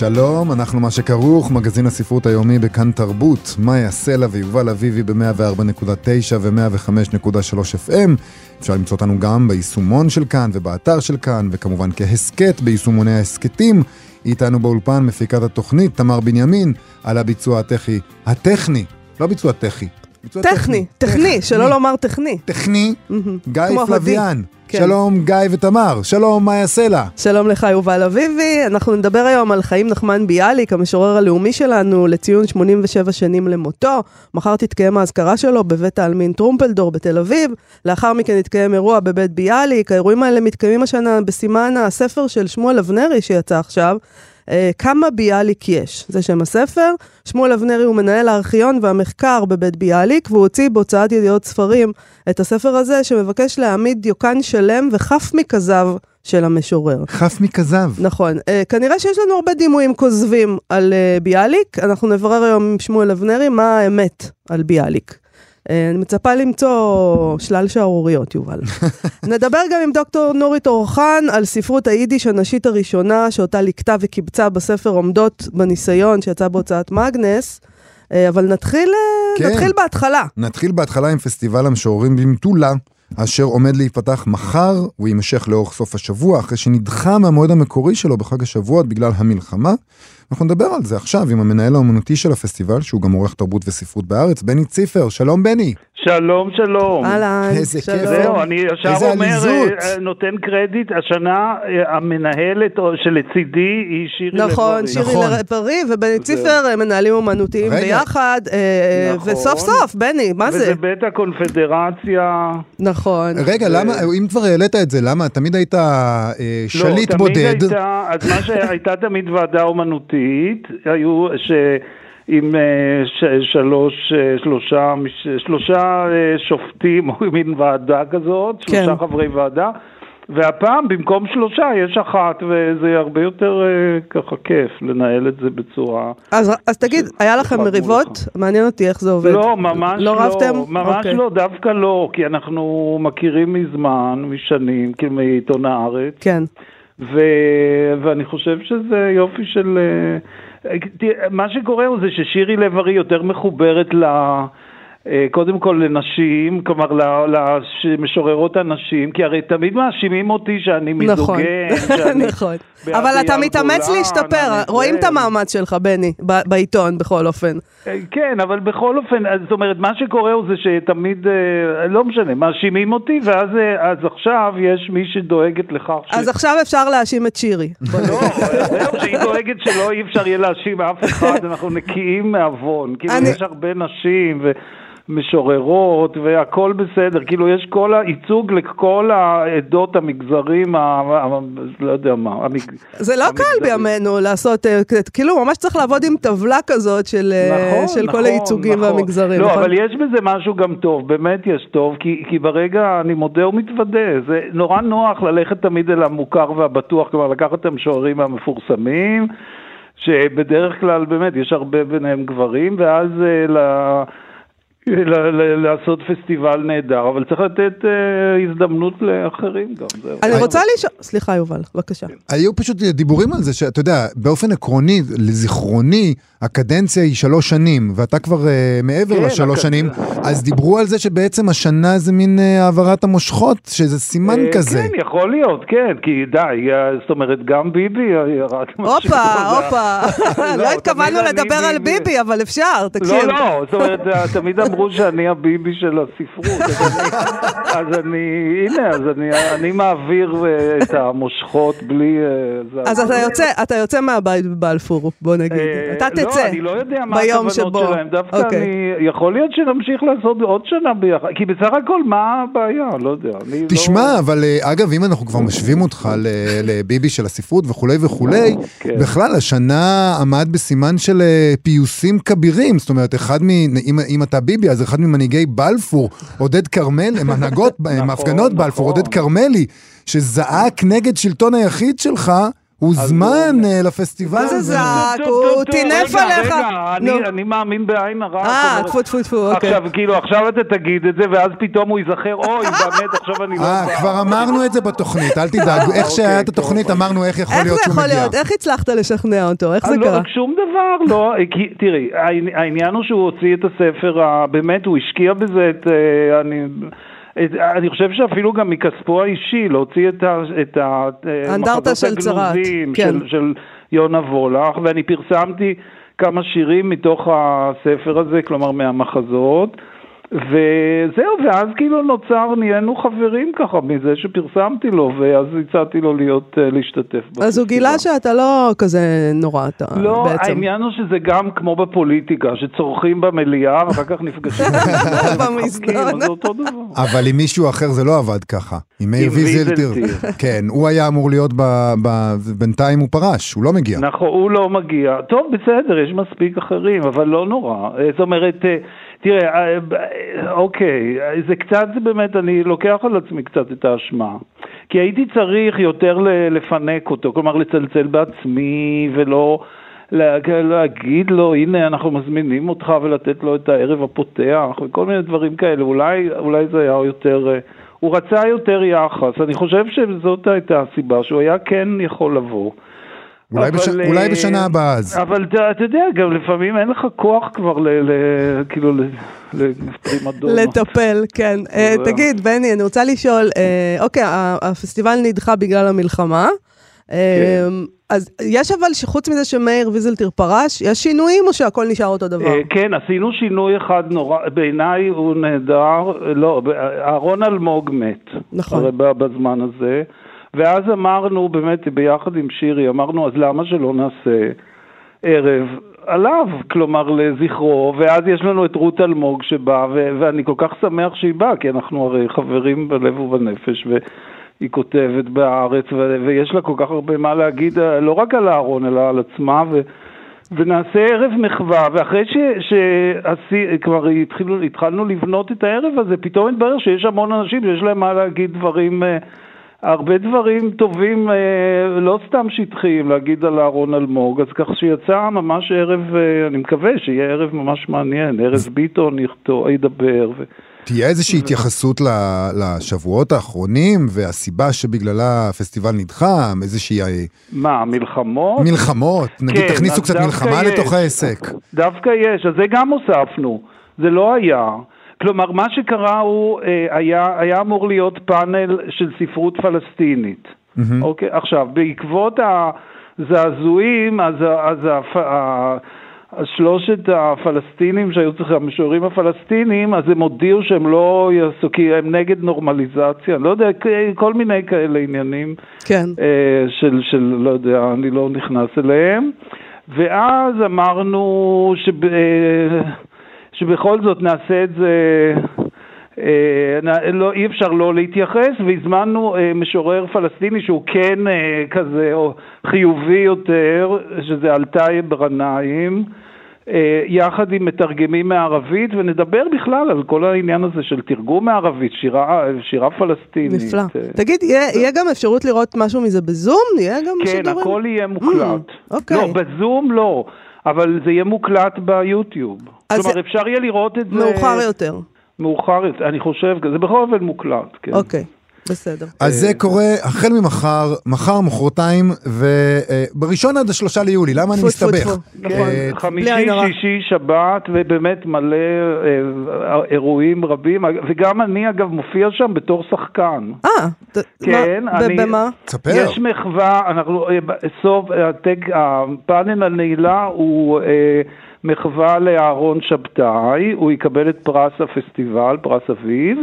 שלום, אנחנו מה שכרוך, מגזין הספרות היומי בכאן תרבות, מאיה סלע ויובל אביבי ב-104.9 ו-105.3 FM. אפשר למצוא אותנו גם ביישומון של כאן ובאתר של כאן, וכמובן כהסכת ביישומוני ההסכתים. איתנו באולפן מפיקת התוכנית, תמר בנימין, על הביצוע הטכי, הטכני, לא ביצוע טכי. טכני, טכני, שלא לומר טכני. טכני, גיא פלוויאן. כן. שלום גיא ותמר, שלום מאיה סלע. שלום לך יובל אביבי, אנחנו נדבר היום על חיים נחמן ביאליק, המשורר הלאומי שלנו, לציון 87 שנים למותו. מחר תתקיים האזכרה שלו בבית העלמין טרומפלדור בתל אביב, לאחר מכן יתקיים אירוע בבית ביאליק, האירועים האלה מתקיימים השנה בסימן הספר של שמואל אבנרי שיצא עכשיו. אה, כמה ביאליק יש, זה שם הספר. שמואל אבנרי הוא מנהל הארכיון והמחקר בבית ביאליק, והוא הוציא בהוצאת ידיעות ספרים את הספר הזה, שמבקש להעמיד דיוקן שלם וחף מכזב של המשורר. חף מכזב. נכון. Uh, כנראה שיש לנו הרבה דימויים כוזבים על uh, ביאליק. אנחנו נברר היום עם שמואל אבנרי מה האמת על ביאליק. אה, אני מצפה למצוא שלל שערוריות, יובל. נדבר גם עם דוקטור נורית אורחן על ספרות היידיש הנשית הראשונה, שאותה ליקטה וקיבצה בספר עומדות בניסיון, שיצא בהוצאת מאגנס. אה, אבל נתחיל, אה, כן. נתחיל בהתחלה. נתחיל בהתחלה עם פסטיבל המשוררים במטולה. אשר עומד להיפתח מחר, הוא יימשך לאורך סוף השבוע, אחרי שנדחה מהמועד המקורי שלו בחג השבועות בגלל המלחמה. אנחנו נדבר על זה עכשיו עם המנהל האומנותי של הפסטיבל, שהוא גם עורך תרבות וספרות בארץ, בני ציפר. שלום בני. שלום, שלום. אהלן, איזה שלום. כיף. זהו, אני ישר אומר, עליזות. אה, נותן קרדיט, השנה אה, המנהלת שלצידי היא שירי נכון, לב-ארי. שירי נכון. לפרי ובני. ציפר הם מנהלים אומנותיים רגע. ביחד, אה, נכון. וסוף סוף, בני, מה זה? וזה בית הקונפדרציה. נכון. רגע, למה, אם כבר העלית את זה, למה? תמיד היית אה, שליט לא, בודד. תמיד הייתה, אז מה שהייתה תמיד ועדה אומנותית, היו ש... עם אה, ש- שלוש, אה, שלושה, שלושה אה, שופטים, מין ועדה כזאת, כן. שלושה חברי ועדה, והפעם במקום שלושה יש אחת, וזה הרבה יותר ככה כיף לנהל את זה בצורה... אז, אז תגיד, היה לכם מריבות? אחד. מעניין אותי איך זה עובד. לא, ממש לא לא. רבתם? ממש אוקיי. לא, דווקא לא, כי אנחנו מכירים מזמן, משנים, כאילו מעיתון הארץ. כן. ו... ואני חושב שזה יופי של... אה, מה שקורה הוא זה ששירי לב-ארי יותר מחוברת ל... אה, קודם כל לנשים, כלומר למשוררות הנשים, כי הרי תמיד מאשימים אותי שאני נכון, מיזוגן, שאני נכון. אבל אתה מתאמץ גולן, להשתפר, רואים את זה. המאמץ שלך, בני, ב- בעיתון, בכל אופן. אה, כן, אבל בכל אופן, זאת אומרת, מה שקורה הוא זה שתמיד, אה, לא משנה, מאשימים אותי, ואז אז עכשיו יש מי שדואגת לכך ש... אז עכשיו אפשר להאשים את שירי. לא, זהו, שהיא דואגת שלא אי אפשר יהיה להאשים אף אחד, אנחנו נקיים מעוון. כאילו, יש הרבה נשים ומשוררות והכל בסדר. כאילו, יש כל הייצוג לכל העדות, המגזרים, ה... לא יודע מה. המג... זה לא קל המגזרים. בימינו לעשות, אה, כאילו ממש צריך לעבוד עם טבלה כזאת של אה, נכון, של כל נכון, הייצוגים נכון. והמגזרים. לא, נכון? אבל יש בזה משהו גם טוב, באמת יש טוב, כי, כי ברגע, אני מודה ומתוודה, זה נורא נוח ללכת תמיד אל המוכר והבטוח, כלומר לקחת את המשוררים המפורסמים, שבדרך כלל באמת יש הרבה ביניהם גברים, ואז אה, ל... לעשות פסטיבל נהדר, אבל צריך לתת אה, הזדמנות לאחרים גם. אני רוצה לשאול, סליחה יובל, בבקשה. היו פשוט דיבורים על זה, שאתה יודע, באופן עקרוני, לזיכרוני, הקדנציה היא שלוש שנים, ואתה כבר uh, מעבר כן, לשלוש שנים, אז דיברו על זה שבעצם השנה זה מין uh, העברת המושכות, שזה סימן אה, כזה. כן, יכול להיות, כן, כי די, אה, זאת אומרת, גם ביבי אה, ירד. הופה, הופה. לא, לא התכוונו תמיד אני לדבר על ביבי. אבל אפשר, תקשיב. לא, לא, זאת אומרת, אה, תמיד אמרו אמרו שאני הביבי של הספרות. אז אני- הנה, אז אני- אני מעביר אה, את המושכות בלי... אה. אז אתה יוצא, אתה יוצא מהבית בבלפור, בוא נגיד. אה, אתה תצא. לא, אני לא יודע מה ביום הכוונות שבו. שלהם. דווקא אוקיי. אני... יכול להיות שנמשיך לעשות עוד שנה ביחד. כי בסך הכל, מה הבעיה? לא יודע. לא- תשמע, אבל אגב, אם אנחנו כבר משווים אותך ל- לביבי של הספרות וכולי וכולי, כן. בכלל, השנה עמד בסימן של פיוסים כבירים. זאת אומרת, אחד מ... אם אתה ביבי, אז אחד ממנהיגי בלפור, עודד כרמל, הם הנהגות, הם נכון, הפגנות בלפור, נכון. עודד כרמלי, שזעק נגד שלטון היחיד שלך, הוזמן הוא- אה, לפסטיבל. מה זה זעק? הוא טינף עליך. רגע, אני- מאמין בעין הרע. אה, טפו טפו טפו, אוקיי. עכשיו, כאילו, עכשיו אתה תגיד את זה, ואז פתאום הוא ייזכר, אוי, באמת, עכשיו אני לא... אה, בא." כבר אמרנו את זה בתוכנית, אל תדאג. איך אוקיי, שהיה את טוב, התוכנית, אוקיי. אמרנו איך יכול איך להיות זה שהוא יכול מגיע. להיות? איך הצלחת לשכנע אותו? איך זה אה, לא, קרה? שום דבר, לא, תראי, העני- העניין הוא שהוא הוציא את הספר, באמת, הוא השקיע בזה את, אה, אני, חושב שאפילו גם מכספו האישי, להוציא את ה... את ה אה, האנדרטה מחזות של הגנוזים כן. של, של יונה וולך, ואני פרסמתי כמה שירים מתוך הספר הזה, כלומר מהמחזות. וזהו, ואז כאילו נוצר, נהיינו חברים ככה מזה שפרסמתי לו, ואז הצעתי לו להיות, אה, להשתתף. אז הוא גילה. שאתה לא כזה נורא, אתה לא, בעצם. העניין הוא שזה גם כמו בפוליטיקה, שצורכים במליאה ואחר כך נפגשים אותו דבר. אבל עם מישהו אחר זה לא עבד ככה. עם מאיר ויזלטיר. כן, הוא היה אמור להיות ב... ב... בינתיים הוא פרש, הוא לא מגיע. נכון, הוא לא מגיע. טוב, בסדר, יש מספיק אחרים, אבל לא נורא. זאת אומרת, אה, תראה, אה, אוקיי, זה קצת, זה באמת, אני לוקח על עצמי קצת את האשמה. כי הייתי צריך יותר לפנק אותו, כלומר לצלצל בעצמי ולא... לה- להגיד לו, הנה אנחנו מזמינים אותך ולתת לו את הערב הפותח וכל מיני דברים כאלה, אולי, אולי זה היה יותר, אה, הוא רצה יותר יחס, אני חושב שזאת הייתה הסיבה, שהוא היה כן יכול לבוא. אולי, אבל, בש... אה, אולי בשנה הבאה אז. אבל אתה, אתה יודע, גם לפעמים אין לך כוח כבר ל... ל כאילו, ל-. לטפל, כן. אה, זהו. תגיד, בני, אני רוצה לשאול, אה, אוקיי, ה- הפסטיבל נדחה בגלל המלחמה. אה, כן. אז יש אבל, שחוץ מזה שמאיר ויזלטיר פרש, יש שינויים או שהכל נשאר אותו דבר? אה, כן, עשינו שינוי אחד נורא, בעיניי הוא נהדר, לא, אהרון אלמוג מת. נכון. בזמן הזה. ואז אמרנו, באמת, ביחד עם שירי, אמרנו, אז למה שלא נעשה ערב עליו, כלומר לזכרו, ואז יש לנו את רות אלמוג שבא, ו- ואני כל כך שמח שהיא באה, כי אנחנו הרי חברים בלב ובנפש, והיא כותבת בהארץ, ו- ויש לה כל כך הרבה מה להגיד, לא רק על אהרון, אלא על עצמה, ו- ונעשה ערב מחווה, ואחרי שכבר התחילו, התחלנו לבנות את הערב הזה, פתאום התברר שיש המון אנשים שיש להם מה להגיד דברים, אה, הרבה דברים טובים, אה, לא סתם שטחיים, להגיד על אהרון אלמוג, אז כך שיצא ממש ערב, אה, אני מקווה שיהיה ערב ממש מעניין, ארז ביטון יכתוב, ידבר. ו... תהיה איזושהי התייחסות ל- לשבועות האחרונים והסיבה שבגללה הפסטיבל נדחה, איזושהי אה, מה, מלחמות? מלחמות, נגיד כן, תכניסו קצת מלחמה יש. לתוך העסק. דווקא יש, אז זה גם הוספנו, זה לא היה. כלומר, מה שקרה הוא, אה, היה, היה אמור להיות פאנל של ספרות פלסטינית. אוקיי, עכשיו, בעקבות הזעזועים, אז, אז ה- ה- שלושת הפלסטינים שהיו צריכים, המשוררים הפלסטינים, אז הם הודיעו שהם לא יעשו, כי הם נגד נורמליזציה, אני לא יודע, כל מיני כאלה עניינים. כן. אה, של, של, לא יודע, אני לא נכנס אליהם. ואז אמרנו אה, שבכל זאת נעשה את זה, אה, נ- לא, אי אפשר לא להתייחס, והזמנו אה, משורר פלסטיני שהוא כן אה, כזה או חיובי יותר, שזה אלטייב גנאים. אה, יחד עם מתרגמים מערבית, ונדבר בכלל על כל העניין הזה של תרגום מערבית, שירה, שירה פלסטינית. נפלא. אה, תגיד, יהיה יהיה גם אפשרות לראות משהו מזה בזום? יהיה גם כן, שידורים? הכל יהיה מוקלט. Mm, אוקיי. לא, בזום לא, אבל זה יהיה מוקלט ביוטיוב. כלומר, אפשר יהיה לראות את זה... מאוחר יותר. מאוחר יותר, אני חושב, זה בכל אופן מוקלט, כן. אוקיי, בסדר. אז זה קורה החל ממחר, מחר, מחרתיים, ובראשון עד השלושה ליולי, למה אני מסתבך? נכון. אה, חמישי. שישי, שבת, ובאמת מלא אה, אירועים רבים, וגם אני אגב מופיע שם בתור שחקן. אה, כן, אני- במה? תספר. יש מחווה, אנחנו, אה, בסוף, הטק, הפאנל הנעילה הוא מחווה לאהרון שבתאי, הוא יקבל את פרס הפסטיבל, פרס אביב,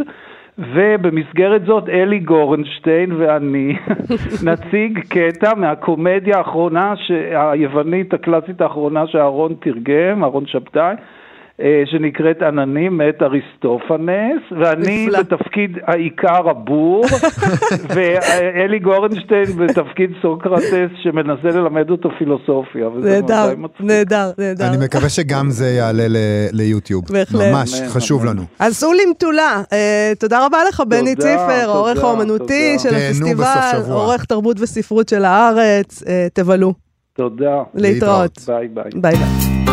ובמסגרת זאת אלי גורנשטיין ואני נציג קטע מהקומדיה האחרונה, היוונית הקלאסית האחרונה שאהרון תרגם, אהרון שבתאי. אה, שנקראת עננים מאת אריסטופנס, ואני נפלא. בתפקיד העיקר הבור, ואלי גורנשטיין בתפקיד סוקרטס שמנסה ללמד אותו פילוסופיה. נהדר, נהדר, נהדר. אני מקווה שגם זה יעלה ליוטיוב. בהחלט. ממש, חשוב לנו. אז סעו למטולה. אה, תודה רבה לך, בני ציפר, העורך האומנותי של הפסטיבל, עורך תרבות וספרות של הארץ. אה, תבלו. תודה. להתראות. ביי ביי. ביי ביי.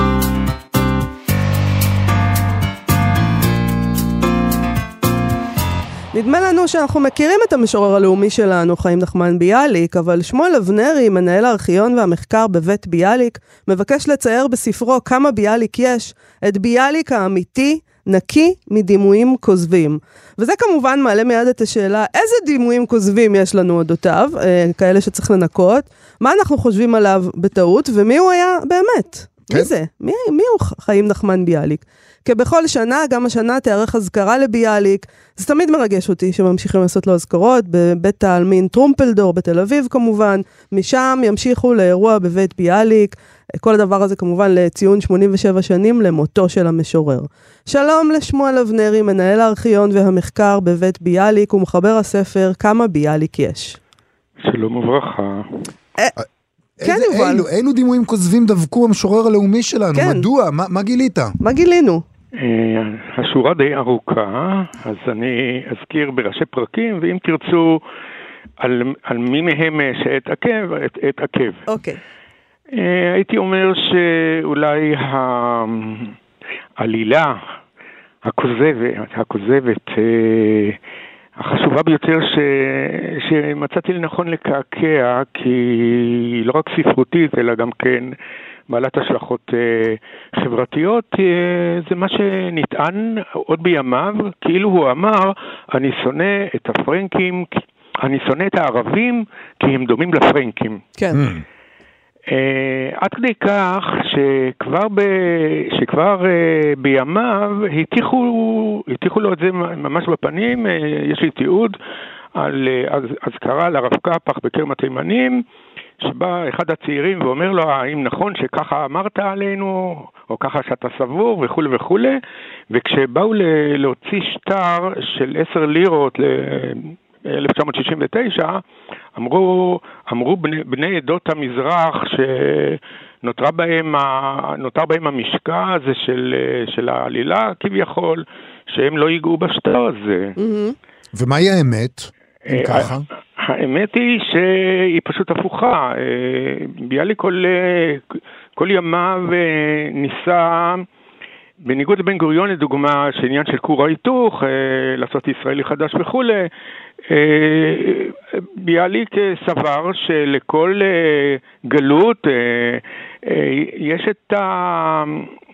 נדמה לנו שאנחנו מכירים את המשורר הלאומי שלנו, חיים נחמן ביאליק, אבל שמואל אבנרי, מנהל הארכיון והמחקר בבית ביאליק, מבקש לצייר בספרו כמה ביאליק יש, את ביאליק האמיתי, נקי מדימויים כוזבים. וזה כמובן מעלה מיד את השאלה, איזה דימויים כוזבים יש לנו אודותיו, אה, כאלה שצריך לנקות, מה אנחנו חושבים עליו בטעות, ומי הוא היה באמת? כן. מי זה? מי, מי הוא חיים נחמן ביאליק? כבכל שנה, גם השנה תיארך אזכרה לביאליק. זה תמיד מרגש אותי שממשיכים לעשות לו אזכרות בבית העלמין טרומפלדור בתל אביב כמובן. משם ימשיכו לאירוע בבית ביאליק. כל הדבר הזה כמובן לציון 87 שנים למותו של המשורר. שלום לשמואל אבנרי, מנהל הארכיון והמחקר בבית ביאליק ומחבר הספר "כמה ביאליק יש". שלום וברכה. אה, כן, יובל. אילו, אילו דימויים כוזבים דבקו המשורר הלאומי שלנו? כן. מדוע? מה, מה גילית? מה גילינו? אה, השורה די ארוכה, אז אני אזכיר בראשי פרקים, ואם תרצו על, על מי מהם שאתעכב, אתעכב. אוקיי. אה, הייתי אומר שאולי העלילה הכוזבת, הכוזבת אה, החשובה ביותר ש... שמצאתי לנכון לקעקע, כי היא לא רק ספרותית, אלא גם כן בעלת השלכות אה, חברתיות, אה, זה מה שנטען עוד בימיו, כאילו הוא אמר, אני שונא את הפרנקים, אני שונא את הערבים כי הם דומים לפרנקים. כן. Mm. Uh, עד כדי כך שכבר, ב, שכבר uh, בימיו הטיחו, לו את זה ממש בפנים, uh, יש לי תיעוד על אזכרה לרב קפח בכרם התימנים, שבא אחד הצעירים ואומר לו, האם נכון שככה אמרת עלינו, או ככה שאתה סבור? וכולי וכולי, וכשבאו להוציא שטר של עשר לירות 1969, אמרו, אמרו בני, בני עדות המזרח שנותר בהם, נותר בהם המשקע הזה של, של העלילה כביכול, שהם לא ייגעו בשטר הזה. Mm-hmm. ומהי האמת? אם אה, ככה? האמת היא שהיא פשוט הפוכה. אה, ביאליק כל, כל ימיו אה, ניסה בניגוד לבן גוריון לדוגמה, שעניין של כור ההיתוך, אה, לעשות ישראלי חדש וכולי, אה, ביאליק אה, סבר שלכל אה, גלות אה, אה, יש את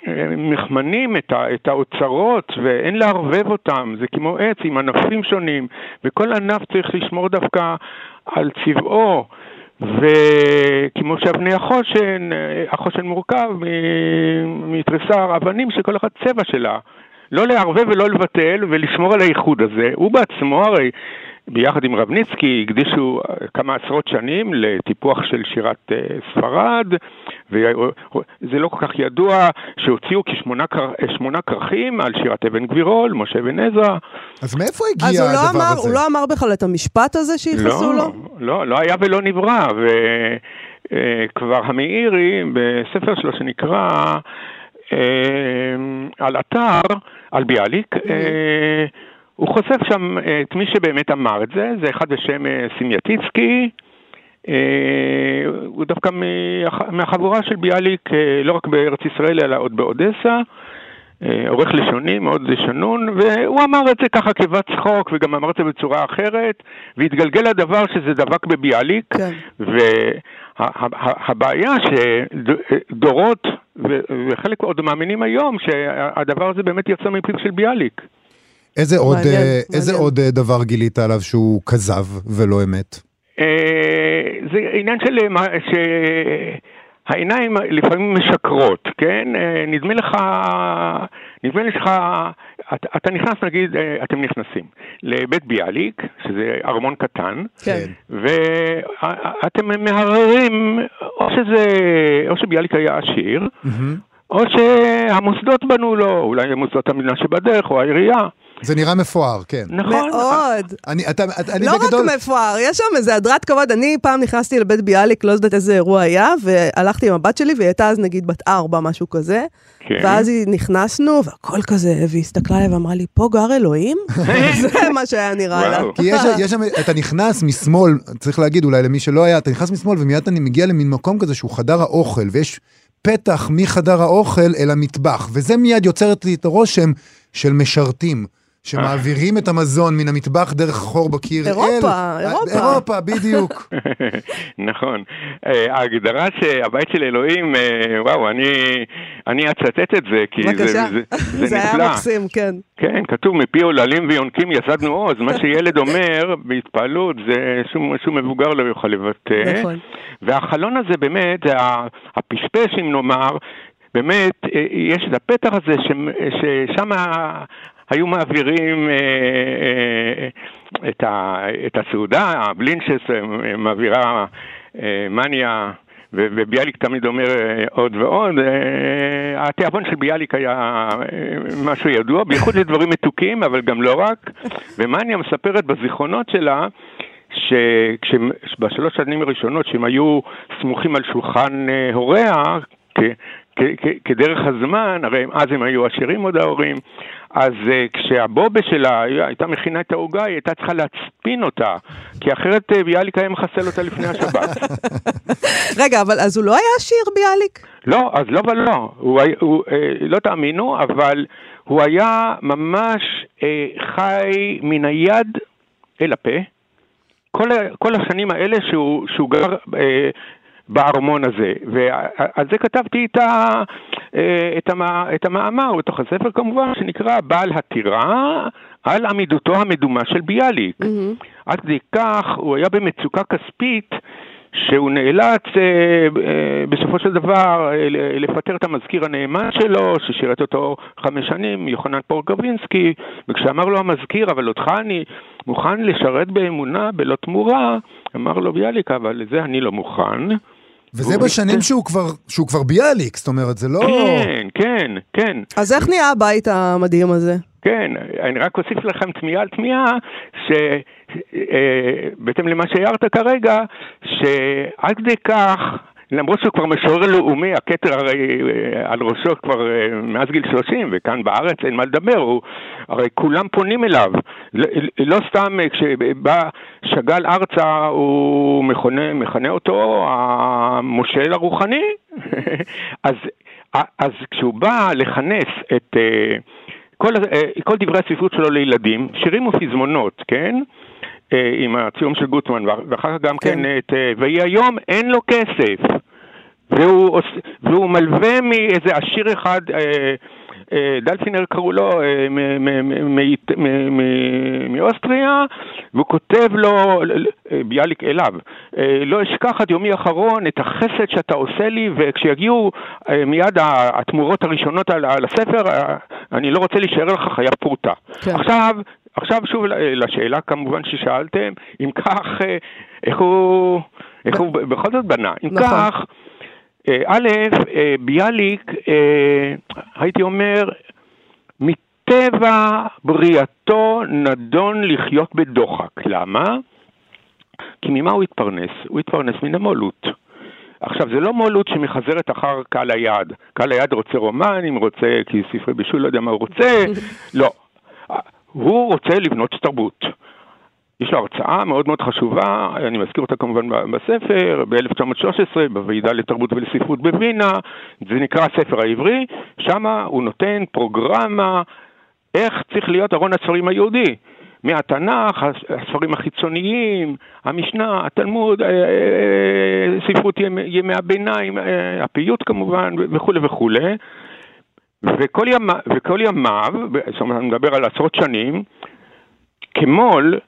המחמנים, את, את האוצרות, ואין לערבב אותם, זה כמו עץ עם ענפים שונים, וכל ענף צריך לשמור דווקא על צבעו. וכמו שאבני החושן, החושן מורכב מתריסר אבנים שכל אחד צבע שלה. לא לערבב ולא לבטל ולשמור על הייחוד הזה. הוא בעצמו הרי ביחד עם רבניצקי הקדישו כמה עשרות שנים לטיפוח של שירת אה, ספרד, וזה לא כל כך ידוע שהוציאו כשמונה שמונה כרכים על שירת אבן גבירול, משה אבן עזרא. אז מאיפה הגיע הדבר לא אמר, הזה? אז הוא לא אמר בכלל את המשפט הזה שייחסו לא, לו? לא, לא היה ולא נברא, וכבר אה, המאירי בספר שלו שנקרא אה, על אתר, על ביאליק, mm-hmm. הוא חושף שם אה, את מי שבאמת אמר את זה, זה אחד בשם אה, סמיאטיצקי, אה, הוא דווקא מהחבורה של ביאליק, לא רק בארץ ישראל אלא עוד באודסה, עורך לשוני, מאוד שנון, והוא אמר את זה ככה כבת צחוק, וגם אמר את זה בצורה אחרת, והתגלגל לדבר שזה דבק בביאליק, כן. והבעיה שדורות, וחלק עוד מאמינים היום, שהדבר הזה באמת יצא מפיו של ביאליק. איזה עוד, מעניין, אה, איזה מעניין. עוד אה, דבר גילית עליו שהוא כזב ולא אמת? אה, זה עניין של... העיניים לפעמים משקרות, כן? אה, נדמה לך, נדמה לך, אתה, אתה נכנס, נגיד, אה, אתם נכנסים לבית ביאליק, שזה ארמון קטן, כן. ואתם מהרהרים, או שזה, או שביאליק היה עשיר, או שהמוסדות בנו לו, אולי מוסדות המדינה שבדרך, או העירייה. זה נראה מפואר, כן. נכון. מאוד. אני, אתה, אתה- אני לא בגדול... רק מפואר, יש שם איזה הדרת כבוד. אני פעם נכנסתי לבית ביאליק, לא יודעת איזה אירוע היה, והלכתי עם הבת שלי, והיא הייתה אז נגיד בת ארבע, משהו כזה. כן. ואז היא נכנסנו, והכל כזה, והיא הסתכלה עליי ואמרה לי, פה גר אלוהים? זה מה שהיה נראה לה. כי יש, יש שם, אתה נכנס משמאל, צריך להגיד אולי למי שלא היה, אתה נכנס משמאל ומיד אתה מגיע למין מקום כזה שהוא חדר האוכל, ויש פתח מחדר האוכל אל המטבח, וזה מיד יוצר לי את הרושם של משרתים. שמעבירים את המזון מן המטבח דרך חור בקיר אירופה, אל... אירופה. אירופה, בדיוק. נכון. אה, ההגדרה שהבית של אלוהים, אה, וואו, אני, אני אצטט את זה, כי בבקשה. זה, זה, זה, זה היה נפלא. מקסים, כן. כן, כתוב מפי עוללים ויונקים יסדנו עוז. מה שילד אומר בהתפעלות, זה שום, שום מבוגר לא יוכל לבטא. נכון. והחלון הזה באמת, זה ה- הפשפש, אם נאמר, באמת, אה, יש את הפתח הזה ש- ששם היו מעבירים אה, אה, את, הסעודה, הבלינצ'ס אה, מעבירה אה, מניה. וביאליק תמיד אומר אה, עוד ועוד, אה, התיאבון של ביאליק היה אה, משהו ידוע, בייחוד לדברים מתוקים, אבל גם לא רק, ומניה מספרת בזיכרונות שלה שבשלוש שנים הראשונות, שהם היו סמוכים על שולחן אה, הוריה, כדרך הזמן, הרי אז הם היו עשירים עוד ההורים, אז uh, כשהבובה שלה הייתה מכינה את העוגה, היא הייתה צריכה להצפין אותה, כי אחרת uh, ביאליק היה מחסל אותה לפני השבת. רגע, אבל אז הוא לא היה עשיר ביאליק? לא, אז לא ולא, הוא, היה- הוא, אה, לא תאמינו, אבל הוא היה ממש אה, חי מן היד אל הפה. כל, כל השנים האלה שהוא, שהוא גר אה, בארמון הזה, ועל זה כתבתי את, ה, אה, את, המ, את המאמר בתוך הספר כמובן, שנקרא בעל הטירה על עמידותו המדומה של ביאליק. עד כדי כך הוא היה במצוקה כספית שהוא נאלץ אה, אה, בסופו של דבר אה, לפטר את המזכיר הנאמן שלו, ששירת אותו חמש שנים, יוחנן פורקווינסקי, וכשאמר לו המזכיר, אבל אותך אני מוכן לשרת באמונה בלא תמורה, אמר לו ביאליק, אבל לזה אני לא מוכן. וזה בשנים. שהוא כבר, שהוא כבר ביאליק, זאת אומרת, זה לא... כן, כן, כן. אז איך נהיה הבית המדהים הזה? כן, אני רק אוסיף לכם תמיהה על תמיהה, שבהתאם למה שהערת כרגע, שעד כדי כך, למרות שהוא כבר משורר לאומי, הכתר הרי אה, על ראשו כבר אה, מאז גיל 30, וכאן בארץ אין מה לדבר, הוא, הרי כולם פונים אליו. לא, לא סתם אה, כשבא שאגאל ארצה, הוא מכונה, מכנה אותו המושל הרוחני. אז, אז כשהוא בא לכנס את... כל, כל דברי הספרות שלו לילדים, שירים ופזמונות, כן? אה, עם הציום של גוטמן, ואחר כך גם כן, כן. את אה, ויהי היום אין לו כסף. והוא, והוא מלווה מאיזה עשיר אחד, אה, דלפינר קראו לו, מאוסטריה, והוא כותב לו, ביאליק אליו, לא אשכח עד יומי האחרון את החסד שאתה עושה לי, וכשיגיעו מיד התמורות הראשונות על, על הספר, אני לא רוצה להישאר לך חייב פרוטה. כן. עכשיו, עכשיו שוב ל- לשאלה כמובן ששאלתם, אם כך, אה, איך הוא, איך הוא בכל זאת בנה. אם נכון. כך, אה, א', אה, ביאליק, אה, הייתי אומר, מטבע בריאתו נדון לחיות בדוחק. למה? כי ממה הוא התפרנס? הוא התפרנס מן המולות. עכשיו, זה לא מולות שמחזרת אחר קהל היעד. קהל היעד רוצה רומנים, רוצה כי ספרי בישול, לא יודע מה הוא רוצה. לא. הוא רוצה לבנות תרבות. יש לו הרצאה מאוד מאוד חשובה, אני מזכיר אותה כמובן בספר, ב-1913, בוועידה לתרבות ולספרות בווינה, זה נקרא הספר העברי, שם הוא נותן פרוגרמה איך צריך להיות ארון הספרים היהודי. מהתנ"ך, הספרים החיצוניים, המשנה, התלמוד, אה, אה, ספרות ימי, הביניים, אה, הפיוט כמובן, וכולי וכולי. וכל, ימ, וכל ימיו, זאת אומרת, אני מדבר על עשרות שנים, כמו"ל,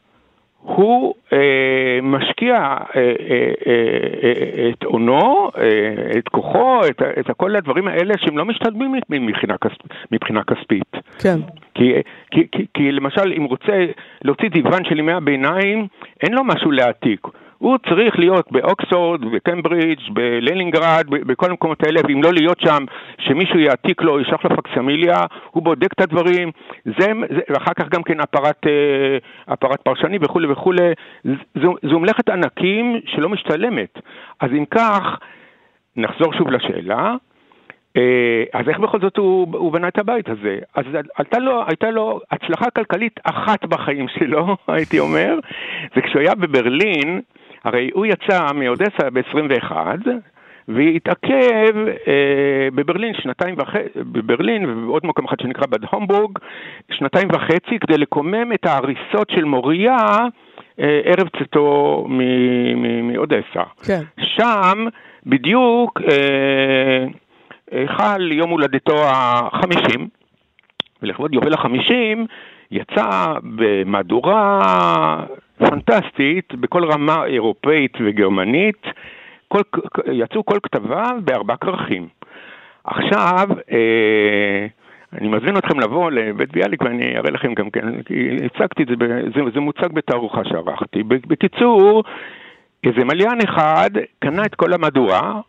הוא אה, משקיע אה, אה, אה, את הונו, אה, את כוחו, את, את כל הדברים האלה שהם לא משתלמים מבחינה, כספ, מבחינה כספית. כן. כי, כי, כי, כי למשל, אם רוצה להוציא דיוון של ימי הביניים, אין לו משהו להעתיק. הוא צריך להיות באוקספורד, בקמברידג', בלנינגרד, בכל המקומות האלה, ואם לא להיות שם, שמישהו יעתיק לו, ישלח לו פקסמיליה, הוא בודק את הדברים, זה, זה, ואחר כך גם כן אפרט, אה, אפרט פרשני וכולי וכולי, זו, זו מלאכת ענקים שלא משתלמת. אז אם כך, נחזור שוב לשאלה, אה, אז איך בכל זאת הוא, הוא בנה את הבית הזה? אז הייתה לו, הייתה לו הצלחה כלכלית אחת בחיים שלו, הייתי אומר, זה כשהוא היה בברלין, הרי הוא יצא מאודסה ב-21, והתעכב אה, בברלין שנתיים וחצי, בברלין ובעוד מקום אחד שנקרא בד הומבורג, שנתיים וחצי כדי לקומם את ההריסות של מוריה אה, ערב צאתו מאודסה. כן. שם בדיוק אה, חל יום הולדתו החמישים, ולכבוד יובל החמישים יצא במהדורה פנטסטית בכל רמה אירופאית וגרמנית, כל, יצאו כל כתביו בארבע כרכים. עכשיו, אה, אני מזמין אתכם לבוא לבית ביאליק ואני אראה לכם גם כן, כי הצגתי את זה, זה, זה מוצג בתערוכה שערכתי. בקיצור, איזה מליין אחד קנה את כל המהדורה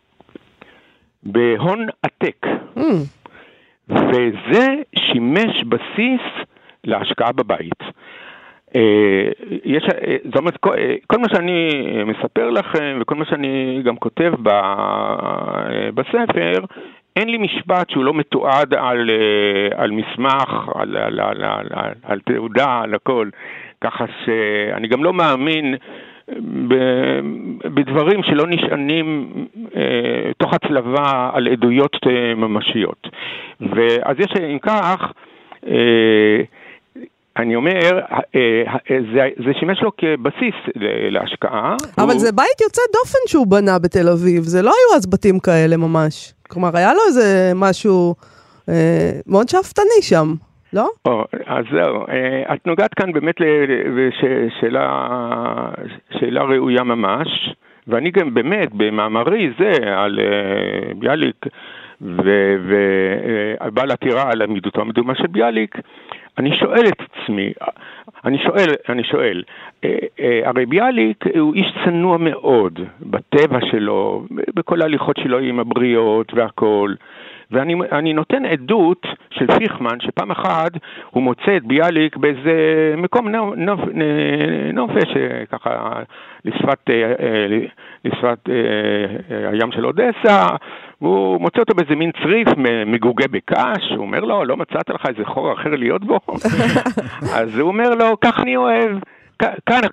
בהון עתק, mm. וזה שימש בסיס להשקעה בבית. אה, יש, אה, זאת אומרת, כל, אה, כל מה שאני מספר לכם וכל מה שאני גם כותב ב, בספר, אין לי משפט שהוא לא מתועד על, על מסמך, על, על, על, על, על, על תעודה, על הכל. ככה שאני גם לא מאמין בדברים שלא נשענים אה, תוך הצלבה על עדויות ממשיות. ואז יש, אם כך, אה, אני אומר, אה, אה, זה, זה שימש לו כבסיס להשקעה. אבל הוא... זה בית יוצא דופן שהוא בנה בתל אביב, זה לא היו אז בתים כאלה ממש. כלומר, היה לו איזה משהו אה, מאוד שאפתני שם. לא? או, אז זהו, את נוגעת כאן באמת לשאלה ראויה ממש, ואני גם באמת, במאמרי זה על ביאליק ובעל עתירה על עמידותו המדומה של ביאליק, אני שואל את עצמי, אני שואל, אני שואל, אה, אה, הרי ביאליק הוא איש צנוע מאוד בטבע שלו, בכל ההליכות שלו עם הבריות והכול. ואני נותן עדות של פיכמן, שפעם אחת הוא מוצא את ביאליק באיזה מקום נופש, ככה לשפת, אה, לשפת הים של אודסה, הוא מוצא אותו באיזה מין צריף מגוגה בקש, הוא אומר לו, לא מצאת לך איזה חור אחר להיות בו? אז הוא אומר לו, כך אני אוהב.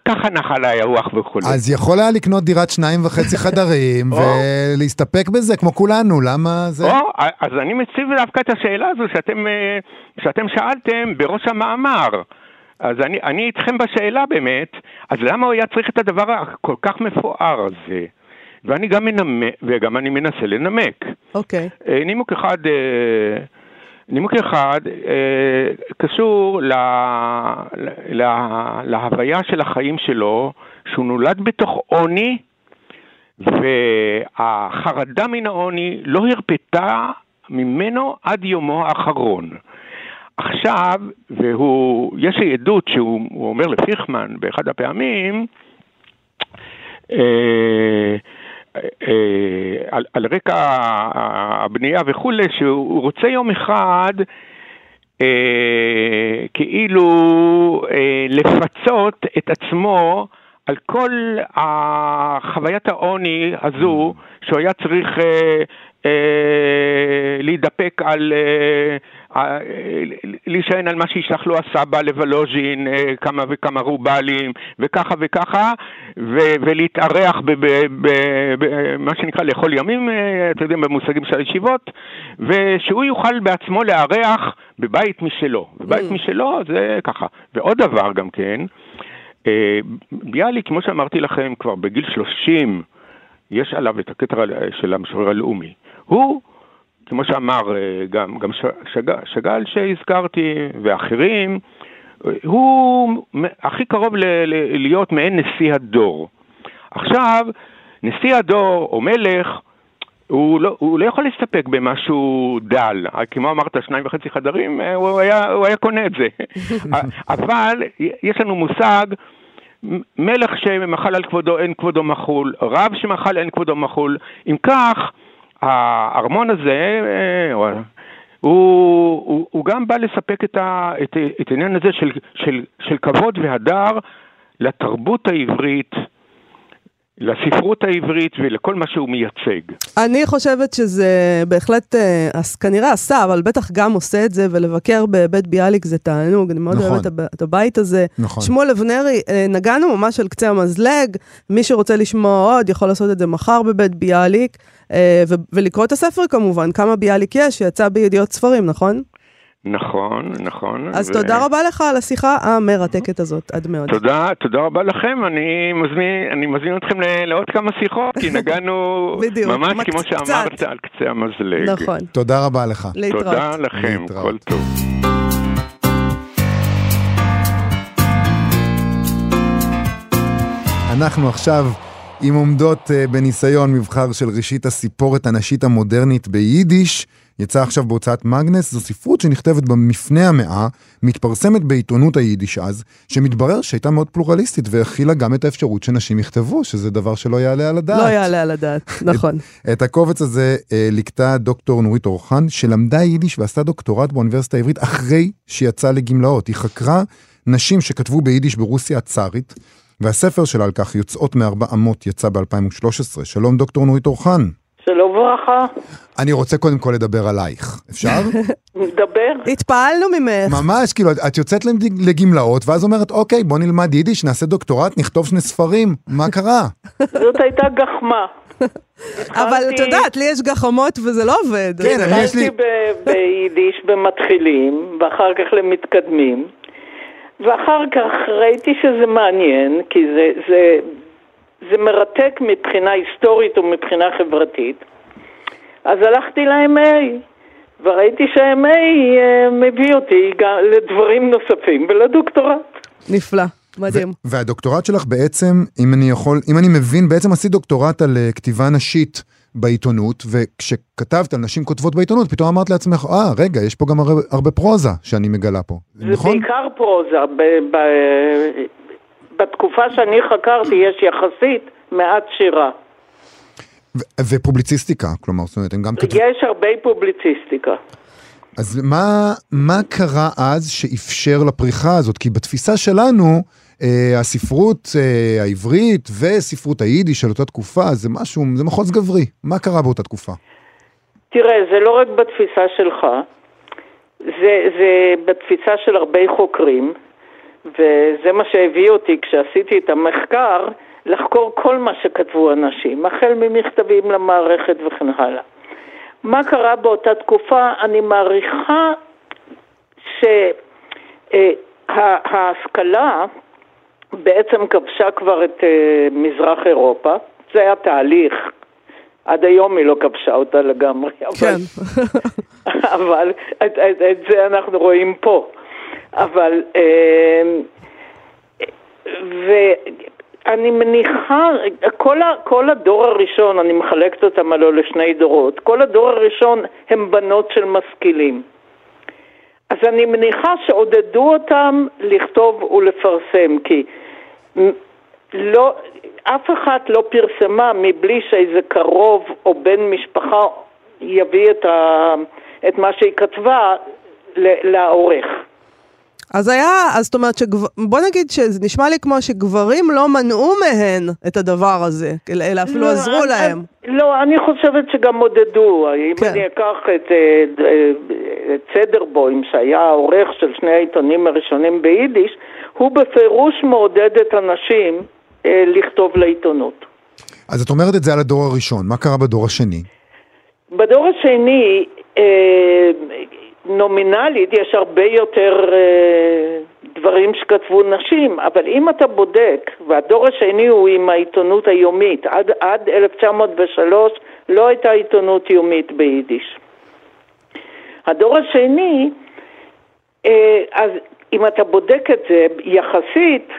ככה נחה לה הרוח וכו'. אז יכול היה לקנות דירת שניים וחצי חדרים ולהסתפק בזה כמו כולנו, למה זה? אז אני מציב דווקא את השאלה הזו שאתם, אה, שאתם שאלתם בראש המאמר. אז אני, אני איתכם בשאלה באמת, אז למה הוא היה צריך את הדבר הכל כך מפואר הזה? ואני גם מנמק, וגם אני מנסה לנמק. אוקיי. Okay. אה, נימוק אחד, אה, נימוק אחד אה, קשור לה, לה, להוויה של החיים שלו, שהוא נולד בתוך עוני, והחרדה מן העוני לא הרפתה ממנו עד יומו האחרון. עכשיו, והוא, יש לי עדות שהוא אומר לפיכמן באחד הפעמים, אה, על, על רקע הבנייה וכולי, שהוא רוצה יום אחד אה, כאילו אה, לפצות את עצמו על כל חוויית העוני הזו, שהוא היה צריך אה, אה, להידפק על... אה, אה, להישען על מה שישלח לו הסבא לוולוז'ין, אה, כמה וכמה רובלים, וככה וככה, ו- ולהתארח במה שנקרא לאכול ימים, אה, אתם יודעים, במושגים של הישיבות, ושהוא יוכל בעצמו לארח בבית משלו. בבית mm. משלו זה ככה. ועוד דבר גם כן, ביאליק, כמו שאמרתי לכם, כבר בגיל 30, יש עליו את הקטע של המשורר הלאומי. הוא כמו שאמר אה, גם, גם שגל שהזכרתי ואחרים, הוא הכי קרוב ל- ל- להיות מעין נשיא הדור. עכשיו, נשיא הדור או מלך, הוא לא, הוא לא יכול להסתפק במשהו דל, כמו אמרת, שניים וחצי חדרים, אה, הוא היה, הוא היה קונה את זה. אבל יש לנו מושג, מלך שמחל על כבודו אין כבודו מחול, רב שמחל אין כבודו מחול. אם כך, הארמון הזה, אה, הוא, הוא, הוא גם בא לספק את, ה, את, את העניין הזה של, של, של כבוד והדר לתרבות העברית, לספרות העברית ולכל מה שהוא מייצג. אני חושבת שזה בהחלט, אה, אז כנראה עשה, אבל בטח גם עושה את זה, ולבקר בבית ביאליק זה תענוג, אני מאוד נכון. אוהבת את את הבית הזה. נכון. שמואל אבנרי, אה, נגענו ממש על קצה המזלג, מי שרוצה לשמוע עוד יכול לעשות את זה מחר בבית ביאליק, ולקרוא את הספר כמובן, כמה ביאליק יש, שיצא בידיעות ספרים, נכון? נכון, נכון. אז ו- תודה רבה לך על השיחה המרתקת הזאת, עד מאוד. תודה, תודה רבה לכם, אני מזמין, אני מזמין אתכם ל- לעוד כמה שיחות, כי נגענו בדיוק, ממש מקצת. כמו שאמרת על קצה המזלג. נכון, תודה רבה לך. להתראות. תודה לכם, להתראות. כל טוב. אנחנו עכשיו עם עומדות אה, בניסיון מבחר של ראשית הסיפורת הנשית המודרנית ביידיש. יצא עכשיו בהוצאת מגנס, זו ספרות שנכתבת במפנה המאה, מתפרסמת בעיתונות היידיש אז, שמתברר שהייתה מאוד פלורליסטית והכילה גם את האפשרות שנשים יכתבו, שזה דבר שלא יעלה על הדעת. לא יעלה על הדעת, נכון. את הקובץ הזה אה, ליקטה דוקטור נורית אורחן, שלמדה יידיש ועשתה דוקטורט באוניברסיטה העברית אחרי שיצאה לגמלאות. היא חקרה נשים שכתבו ביידיש ברוסיה הצארית, והספר שלה על כך, יוצאות מארבע אמות, יצא ב-2013. שלום דוקטור נורית אורחן. שלום וברכה, אני רוצה קודם כל לדבר עלייך, אפשר? נדבר. התפעלנו ממך. ממש, כאילו, את- את יוצאת לגמלאות, ואז אומרת, אוקיי, בוא נלמד יידיש, נעשה דוקטורט, נכתוב שני ספרים, מה קרה? זאת הייתה גחמה. אבל את יודעת, לי יש גחמות וזה לא עובד. כן, אני- יש לי- התחלתי ב- ביידיש במתחילים, ואחר כך למתקדמים, ואחר כך ראיתי שזה מעניין, כי זה, זה, זה מרתק מבחינה היסטורית ומבחינה חברתית. אז הלכתי ל-MA, וראיתי שה-MA אה, מביא אותי גם לדברים נוספים ולדוקטורט. נפלא, מדהים. ו- והדוקטורט שלך בעצם, אם אני יכול, אם אני מבין, בעצם עשית דוקטורט על אה, כתיבה נשית בעיתונות, וכשכתבת על נשים כותבות בעיתונות, פתאום אמרת לעצמך, אה, רגע, יש פה גם הרבה, הרבה פרוזה שאני מגלה פה. זה נכון? בעיקר פרוזה. ב- ב- בתקופה שאני חקרתי יש יחסית מעט שירה. ו- ופובליציסטיקה, כלומר, זאת אומרת, הם גם כתבו... יש הרבה פובליציסטיקה. אז מה, מה קרה אז שאפשר לפריחה הזאת? כי בתפיסה שלנו, אה, הספרות אה, העברית וספרות היידיש של אותה תקופה, זה משהו, זה מחוז גברי. מה קרה באותה תקופה? תראה, זה לא רק בתפיסה שלך, זה, זה בתפיסה של הרבה חוקרים, וזה מה שהביא אותי כשעשיתי את המחקר, לחקור כל מה שכתבו אנשים, החל ממכתבים למערכת וכן הלאה. מה קרה באותה תקופה? אני מעריכה שההשכלה בעצם כבשה כבר את אה, מזרח אירופה, זה היה תהליך, עד היום היא לא כבשה אותה לגמרי, אבל, כן. אבל את, את, את זה אנחנו רואים פה. אבל, אה, ואני מניחה, כל, ה, כל הדור הראשון, אני מחלקת אותם הלוא לשני דורות, כל הדור הראשון הם בנות של משכילים. אז אני מניחה שעודדו אותם לכתוב ולפרסם, כי לא, אף אחת לא פרסמה מבלי שאיזה קרוב או בן משפחה יביא את, ה, את מה שהיא כתבה לעורך. אז היה, אז זאת אומרת, שגב... בוא נגיד שזה נשמע לי כמו שגברים לא מנעו מהן את הדבר הזה, אלא אפילו לא, עזרו אני- להם. לא, אני חושבת שגם עודדו. אם כן. אני אקח את, אה, אה, את סדרבוים, שהיה העורך של שני העיתונים הראשונים ביידיש, הוא בפירוש מעודד את הנשים אה, לכתוב לעיתונות. אז את אומרת את זה על הדור הראשון, מה קרה בדור השני? בדור השני, נומינלית, יש הרבה יותר אה, דברים שכתבו נשים, אבל אם אתה בודק, והדור השני הוא עם העיתונות היומית, עד, עד 1903 לא הייתה עיתונות יומית ביידיש. הדור השני, אה, אז אם אתה בודק את זה יחסית,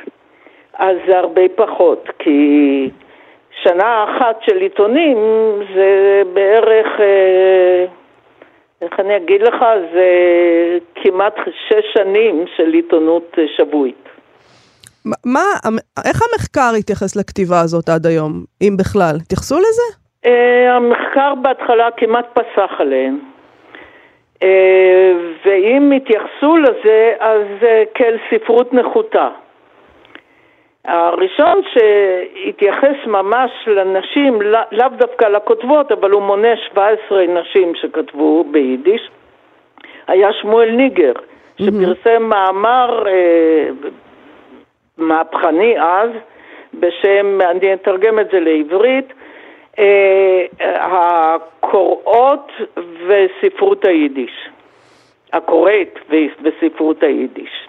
אז זה הרבה פחות, כי שנה אחת של עיתונים זה בערך, אה, איך אני אגיד לך, זה כמעט שש שנים של עיתונות אה, שבועית. מה, איך המחקר התייחס לכתיבה הזאת עד היום, אם בכלל? התייחסו לזה? Uh, המחקר בהתחלה כמעט פסח עליהם. Uh, ואם התייחסו לזה, אז uh, כאל ספרות נחותה. הראשון שהתייחס ממש לנשים, לא, לאו דווקא לכותבות, אבל הוא מונה 17 נשים שכתבו ביידיש, היה שמואל ניגר, שפרסם מאמר אה, מהפכני אז, בשם, אני אתרגם את זה לעברית, אה, הקוראות וספרות היידיש, הקוראת וספרות היידיש.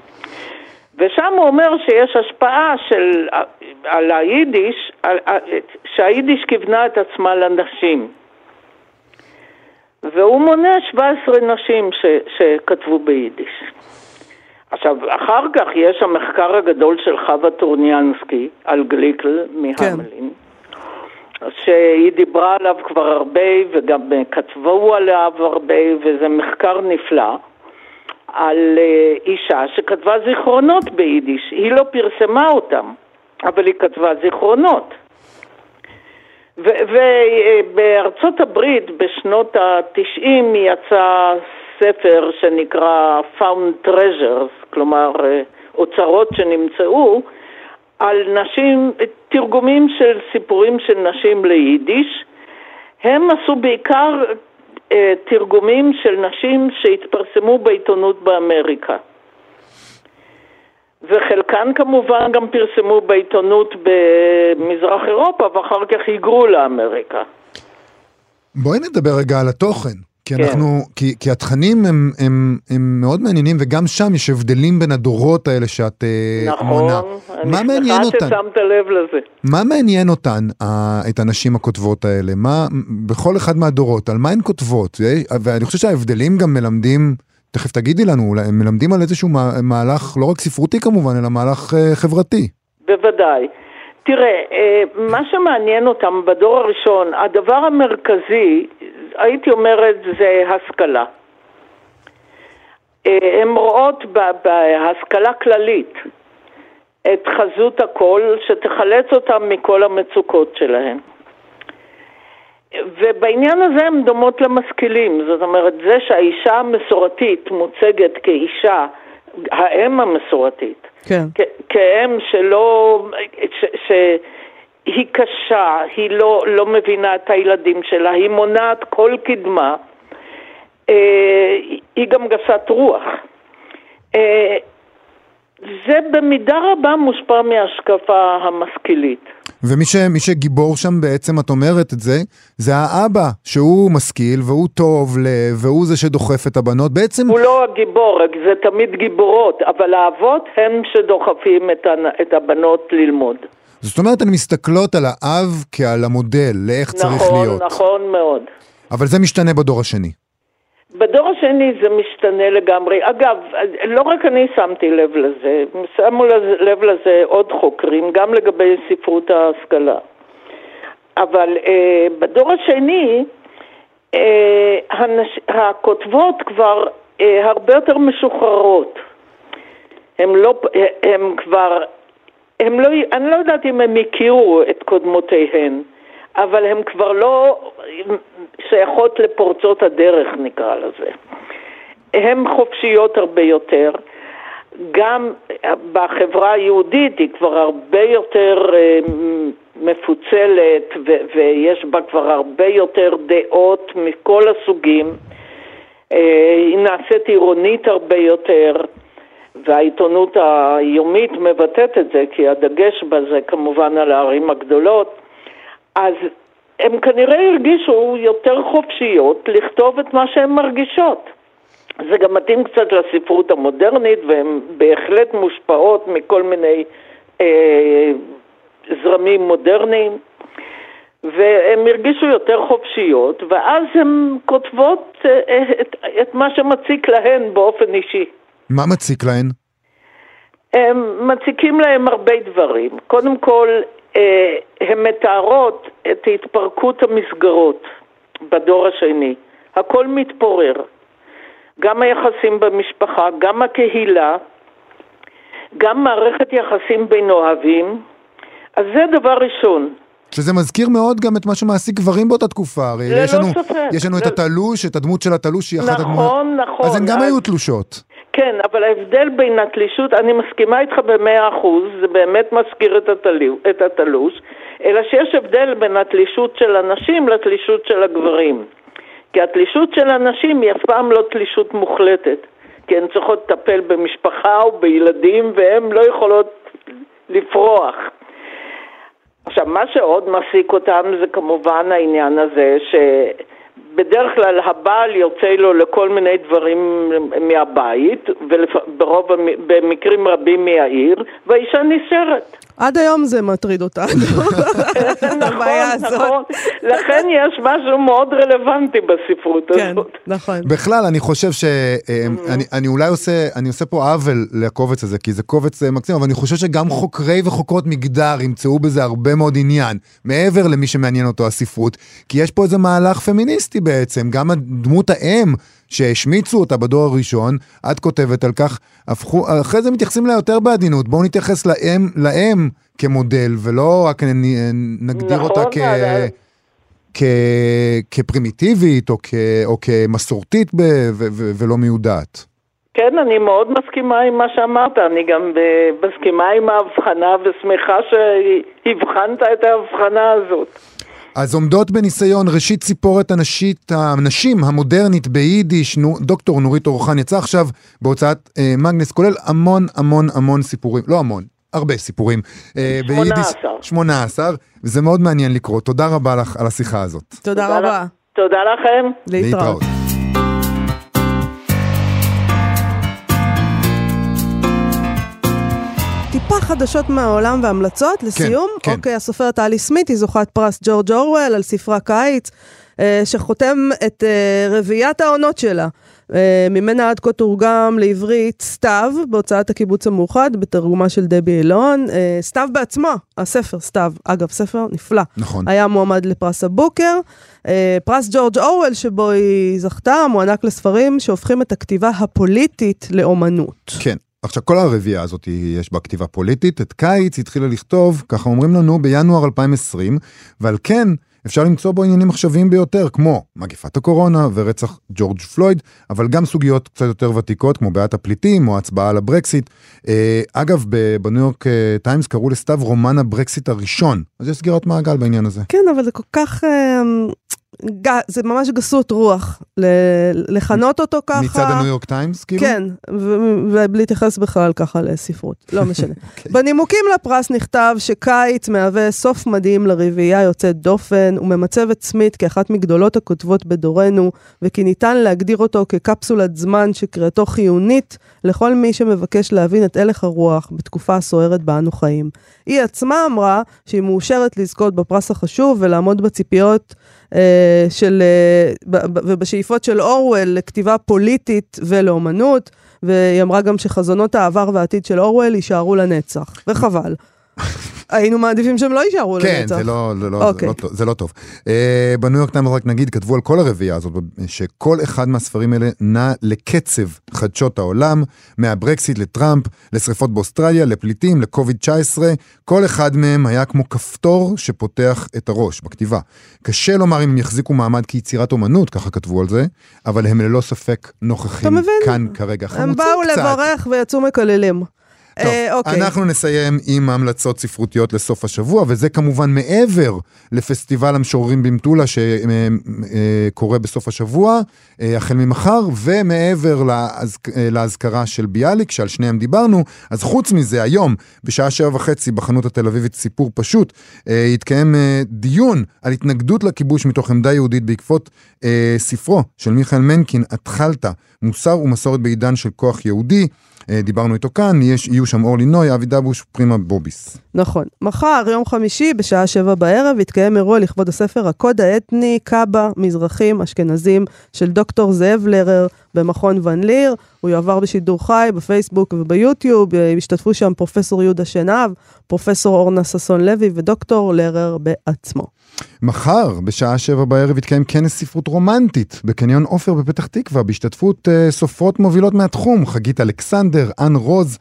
ושם הוא אומר שיש השפעה של, על היידיש, על, שהיידיש כיוונה את עצמה לנשים. והוא מונה 17 נשים ש, שכתבו ביידיש. עכשיו, אחר כך יש המחקר הגדול של חווה טורניאנסקי על גליקל מהמלין, כן. שהיא דיברה עליו כבר הרבה וגם כתבו עליו הרבה, וזה מחקר נפלא. על אה, אישה שכתבה זיכרונות ביידיש. היא לא פרסמה אותם, אבל היא כתבה זיכרונות. ובארצות הברית בשנות התשעים יצא ספר שנקרא Found Treasures, כלומר אה, אוצרות שנמצאו, על נשים, תרגומים של סיפורים של נשים ליידיש. הם עשו בעיקר אה, תרגומים של נשים שהתפרסמו בעיתונות באמריקה. וחלקן כמובן גם פרסמו בעיתונות במזרח אירופה ואחר כך היגרו לאמריקה. בואי נדבר רגע על התוכן. כי כן. אנחנו, כי, כי התכנים הם, הם, הם מאוד מעניינים, וגם שם יש הבדלים בין הדורות האלה שאת אה, נכון, מונה. נכון, אני שמחה ששמת לב לזה. מה מעניין אותן, את הנשים הכותבות האלה? מה, בכל אחד מהדורות, על מה הן כותבות? ואני חושב שההבדלים גם מלמדים, תכף תגידי לנו, אולי הם מלמדים על איזשהו מהלך, לא רק ספרותי כמובן, אלא מהלך אה, חברתי. בוודאי. תראה, אה, מה שמעניין אותם בדור הראשון, הדבר המרכזי, הייתי אומרת, זה השכלה. אה, הן רואות בהשכלה כללית את חזות הכל, שתחלץ אותם מכל המצוקות שלהם. ובעניין הזה הן דומות למשכילים, זאת אומרת, זה שהאישה המסורתית מוצגת כאישה, האם המסורתית, כן. כאם שלא, ש, שהיא קשה, היא לא, לא מבינה את הילדים שלה, היא מונעת כל קדמה, אה, היא גם גסת רוח. זה במידה רבה מושפע מההשקפה המשכילית. ומי ש, שגיבור שם בעצם, את אומרת את זה, זה האבא, שהוא משכיל והוא טוב לב, והוא זה שדוחף את הבנות. בעצם... הוא לא הגיבור, זה תמיד גיבורות, אבל האבות הם שדוחפים את, את הבנות ללמוד. זאת אומרת, הן מסתכלות על האב כעל המודל, לאיך נכון, צריך להיות. נכון, נכון מאוד. אבל זה משתנה בדור השני. בדור השני זה משתנה לגמרי. אגב, לא רק אני שמתי לב לזה, שמו לב לזה עוד חוקרים, גם לגבי ספרות ההשכלה. אבל אה, בדור השני, אה, הנש... הכותבות כבר אה, הרבה יותר משוחררות. הם לא, הם כבר, הם לא, אני לא יודעת אם הם הכירו את קודמותיהן. אבל הן כבר לא שייכות לפורצות הדרך נקרא לזה. הן חופשיות הרבה יותר. גם בחברה היהודית היא כבר הרבה יותר אה, מפוצלת ויש בה כבר הרבה יותר דעות מכל הסוגים. אה, היא נעשית עירונית הרבה יותר, והעיתונות היומית מבטאת את זה, כי הדגש בה זה כמובן על הערים הגדולות. אז הם כנראה הרגישו יותר חופשיות לכתוב את מה שהן מרגישות. זה גם מתאים קצת לספרות המודרנית, והן בהחלט מושפעות מכל מיני אה, זרמים מודרניים, והן הרגישו יותר חופשיות, ואז הן כותבות אה, את, את מה שמציק להן באופן אישי. מה מציק להן? הם מציקים להם הרבה דברים. קודם כל, הן מתארות את התפרקות המסגרות בדור השני. הכל מתפורר. גם היחסים במשפחה, גם הקהילה, גם מערכת יחסים בין אוהבים. אז זה דבר ראשון. שזה מזכיר מאוד גם את מה שמעסיק גברים באותה תקופה. הרי ללא יש לנו, ספק. יש לנו את זה- התלוש, את הדמות של התלוש שהיא אחת נכון, הדמויות. נכון. אז הן גם אז- היו תלושות. כן, אבל ההבדל בין התלישות, אני מסכימה איתך במאה אחוז, זה באמת מזכיר את, התלו, את התלוש, אלא שיש הבדל בין התלישות של הנשים לתלישות של הגברים. כי התלישות של הנשים היא אף פעם לא תלישות מוחלטת, כי הן צריכות לטפל במשפחה או בילדים והן לא יכולות לפרוח. עכשיו, מה שעוד מעסיק אותם זה כמובן העניין הזה שבדרך כלל הבעל יוצא לו לכל מיני דברים מהבית, וברוב, במקרים רבים מהעיר, והאישה נשארת. עד היום זה מטריד אותנו. הבעיה נכון, הזאת. נכון. לכן יש משהו מאוד רלוונטי בספרות כן, הזאת. נכון. בכלל, אני חושב שאני אני אולי עושה, אני עושה פה עוול לקובץ הזה, כי זה קובץ אה, מקסים, אבל אני חושב שגם חוקרי וחוקרות מגדר ימצאו בזה הרבה מאוד עניין, מעבר למי שמעניין אותו הספרות, כי יש פה איזה מהלך פמיניסטי בעצם, גם דמות האם שהשמיצו אותה בדור הראשון, את כותבת על כך, הפכו, אחרי זה מתייחסים אליה יותר בעדינות, בואו נתייחס לאם, לאם כמודל, ולא רק נגדיר נכון, אותה כ... אבל- כ... כפרימיטיבית או, כ... או כמסורתית ב... ו... ו... ולא מיודעת. כן, אני מאוד מסכימה עם מה שאמרת, אני גם מסכימה עם ההבחנה ושמחה שהבחנת את ההבחנה הזאת. אז עומדות בניסיון ראשית ציפורת הנשית, הנשים המודרנית ביידיש, נו, דוקטור נורית אורחן יצא עכשיו בהוצאת אה, מגנס, כולל המון המון המון סיפורים, לא המון, הרבה סיפורים. אה, 18. 18, וזה מאוד מעניין לקרוא. תודה רבה לך על השיחה הזאת. תודה רבה. לך- תודה לכם. להתראות. טיפה חדשות מהעולם והמלצות, לסיום. כן. אוקיי, הסופרת טלי סמית היא זוכת פרס ג'ורג' אורוול על ספרה קיץ, אה, שחותם את אה, רביעיית העונות שלה. אה, ממנה עד כה תורגם לעברית סתיו, בהוצאת הקיבוץ המאוחד, בתרגומה של דבי אילון. אה, סתיו בעצמו, הספר סתיו, אגב, ספר נפלא. נכון. היה מועמד לפרס הבוקר. אה, פרס ג'ורג' אורוול שבו היא זכתה, מוענק לספרים שהופכים את הכתיבה הפוליטית לאומנות. כן. עכשיו, כל הרביעייה הזאת, יש בה כתיבה פוליטית. את קיץ התחילה לכתוב, ככה אומרים לנו, בינואר 2020, ועל כן אפשר למצוא בו עניינים עכשוויים ביותר, כמו מגפת הקורונה ורצח ג'ורג' פלויד, אבל גם סוגיות קצת יותר ותיקות, כמו בעיית הפליטים או הצבעה על הברקסיט. אה, אגב, בניו יורק אה, טיימס קראו לסתיו רומן הברקסיט הראשון, אז יש סגירת מעגל בעניין הזה. כן, אבל זה כל כך... ג- זה ממש גסות רוח, ל- לכנות אותו ככה. מצד הניו יורק טיימס, כאילו? כן, ו- ובלי להתייחס בכלל ככה לספרות, לא משנה. אוקיי. בנימוקים לפרס נכתב שקיץ מהווה סוף מדהים לרביעייה יוצאת דופן, וממצב את סמית כאחת מגדולות הכותבות בדורנו, וכי ניתן להגדיר אותו כקפסולת זמן שקריאתו חיונית לכל מי שמבקש להבין את הלך הרוח בתקופה הסוערת בה אנו חיים. היא עצמה אמרה שהיא מאושרת לזכות בפרס החשוב ולעמוד בציפיות של, אה, ב- ב- ובשאיפות של אורוול לכתיבה פוליטית ולאומנות, והיא אמרה גם שחזונות העבר והעתיד של אורוול יישארו לנצח, וחבל. היינו מעדיפים שהם לא יישארו כן, לנצח. זה לא, זה, לא, אוקיי. זה, לא, טוב- זה לא טוב. אה, בניו יורק טיימס רק נגיד, כתבו על כל הרביעייה הזאת, שכל אחד מהספרים האלה נע לקצב חדשות העולם, מהברקסיט לטראמפ, לשריפות באוסטרליה, לפליטים, לקוביד 19, כל אחד מהם היה כמו כפתור שפותח את הראש בכתיבה. קשה לומר אם הם יחזיקו מעמד כיצירת אומנות, ככה כתבו על זה, אבל הם ללא ספק נוכחים? כאן כרגע. הם באו. לברך ויצאו מקללים. טוב, אה, אוקיי. אנחנו נסיים עם המלצות ספרותיות לסוף השבוע, וזה כמובן מעבר לפסטיבל המשוררים במטולה שקורה בסוף השבוע, אה, החל ממחר, ומעבר להז... אה, להזכרה של ביאליק, שעל שניהם דיברנו. אז חוץ מזה, היום, בשעה שבע וחצי, בחנות התל אביבית סיפור פשוט, אה, יתקיים אה, דיון על התנגדות לכיבוש מתוך עמדה יהודית בעקבות אה, ספרו של מיכאל מנקין, התחלת, מוסר ומסורת בעידן של כוח יהודי. אה, דיברנו איתו כאן, יש, יהיו שם אורלי נוי, אבי דבוש, פרימה בוביס. נכון. מחר, יום חמישי, בשעה שבע בערב, יתקיים אירוע לכבוד הספר הקוד האתני, קאבה, מזרחים, אשכנזים, של דוקטור זאב לרר במכון ון ליר. הוא יועבר בשידור חי, בפייסבוק וביוטיוב. ישתתפו שם פרופסור יהודה שנהב, פרופסור אורנה ששון לוי ודוקטור לרר בעצמו. מחר, בשעה שבע בערב, יתקיים כנס ספרות רומנטית בקניון עופר בפתח תקווה, בהשתתפות uh, סופרות מובילות מהתחום, חגית אלכסנדר, אן רוז,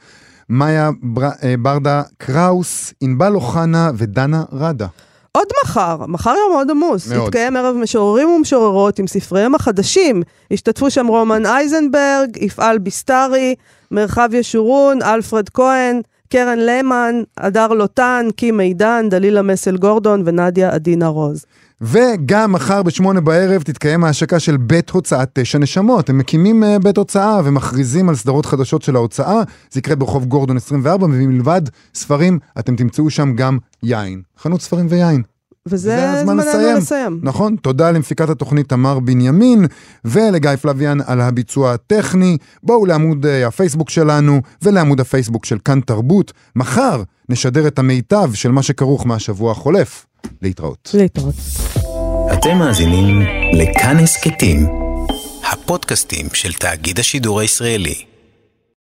מאיה בר, uh, ברדה קראוס, ענבל אוחנה ודנה רדה. עוד מחר, מחר יום מאוד עמוס, מאוד. יתקיים ערב משוררים ומשוררות עם ספריהם החדשים. ישתתפו שם רומן אייזנברג, יפעל ביסטרי, מרחב ישורון, אלפרד כהן, קרן למן, הדר לוטן, קי מידן, דלילה מסל גורדון ונדיה עדינה רוז. וגם מחר בשמונה בערב תתקיים ההשקה של בית הוצאת תשע נשמות. הם מקימים uh, בית הוצאה ומכריזים על סדרות חדשות של ההוצאה. זה יקרה ברחוב גורדון 24, ומלבד ספרים, אתם תמצאו שם גם יין. חנות ספרים ויין. וזה זמננו לסיים. לסיים. נכון, תודה למפיקת התוכנית תמר בנימין ולגיא פלוויאן על הביצוע הטכני. בואו לעמוד uh, הפייסבוק שלנו ולעמוד הפייסבוק של כאן תרבות. מחר נשדר את המיטב של מה שכרוך מהשבוע החולף. להתראות. להתראות. אתם מאזינים לכאן הסכתים, הפודקאסטים של תאגיד השידור הישראלי.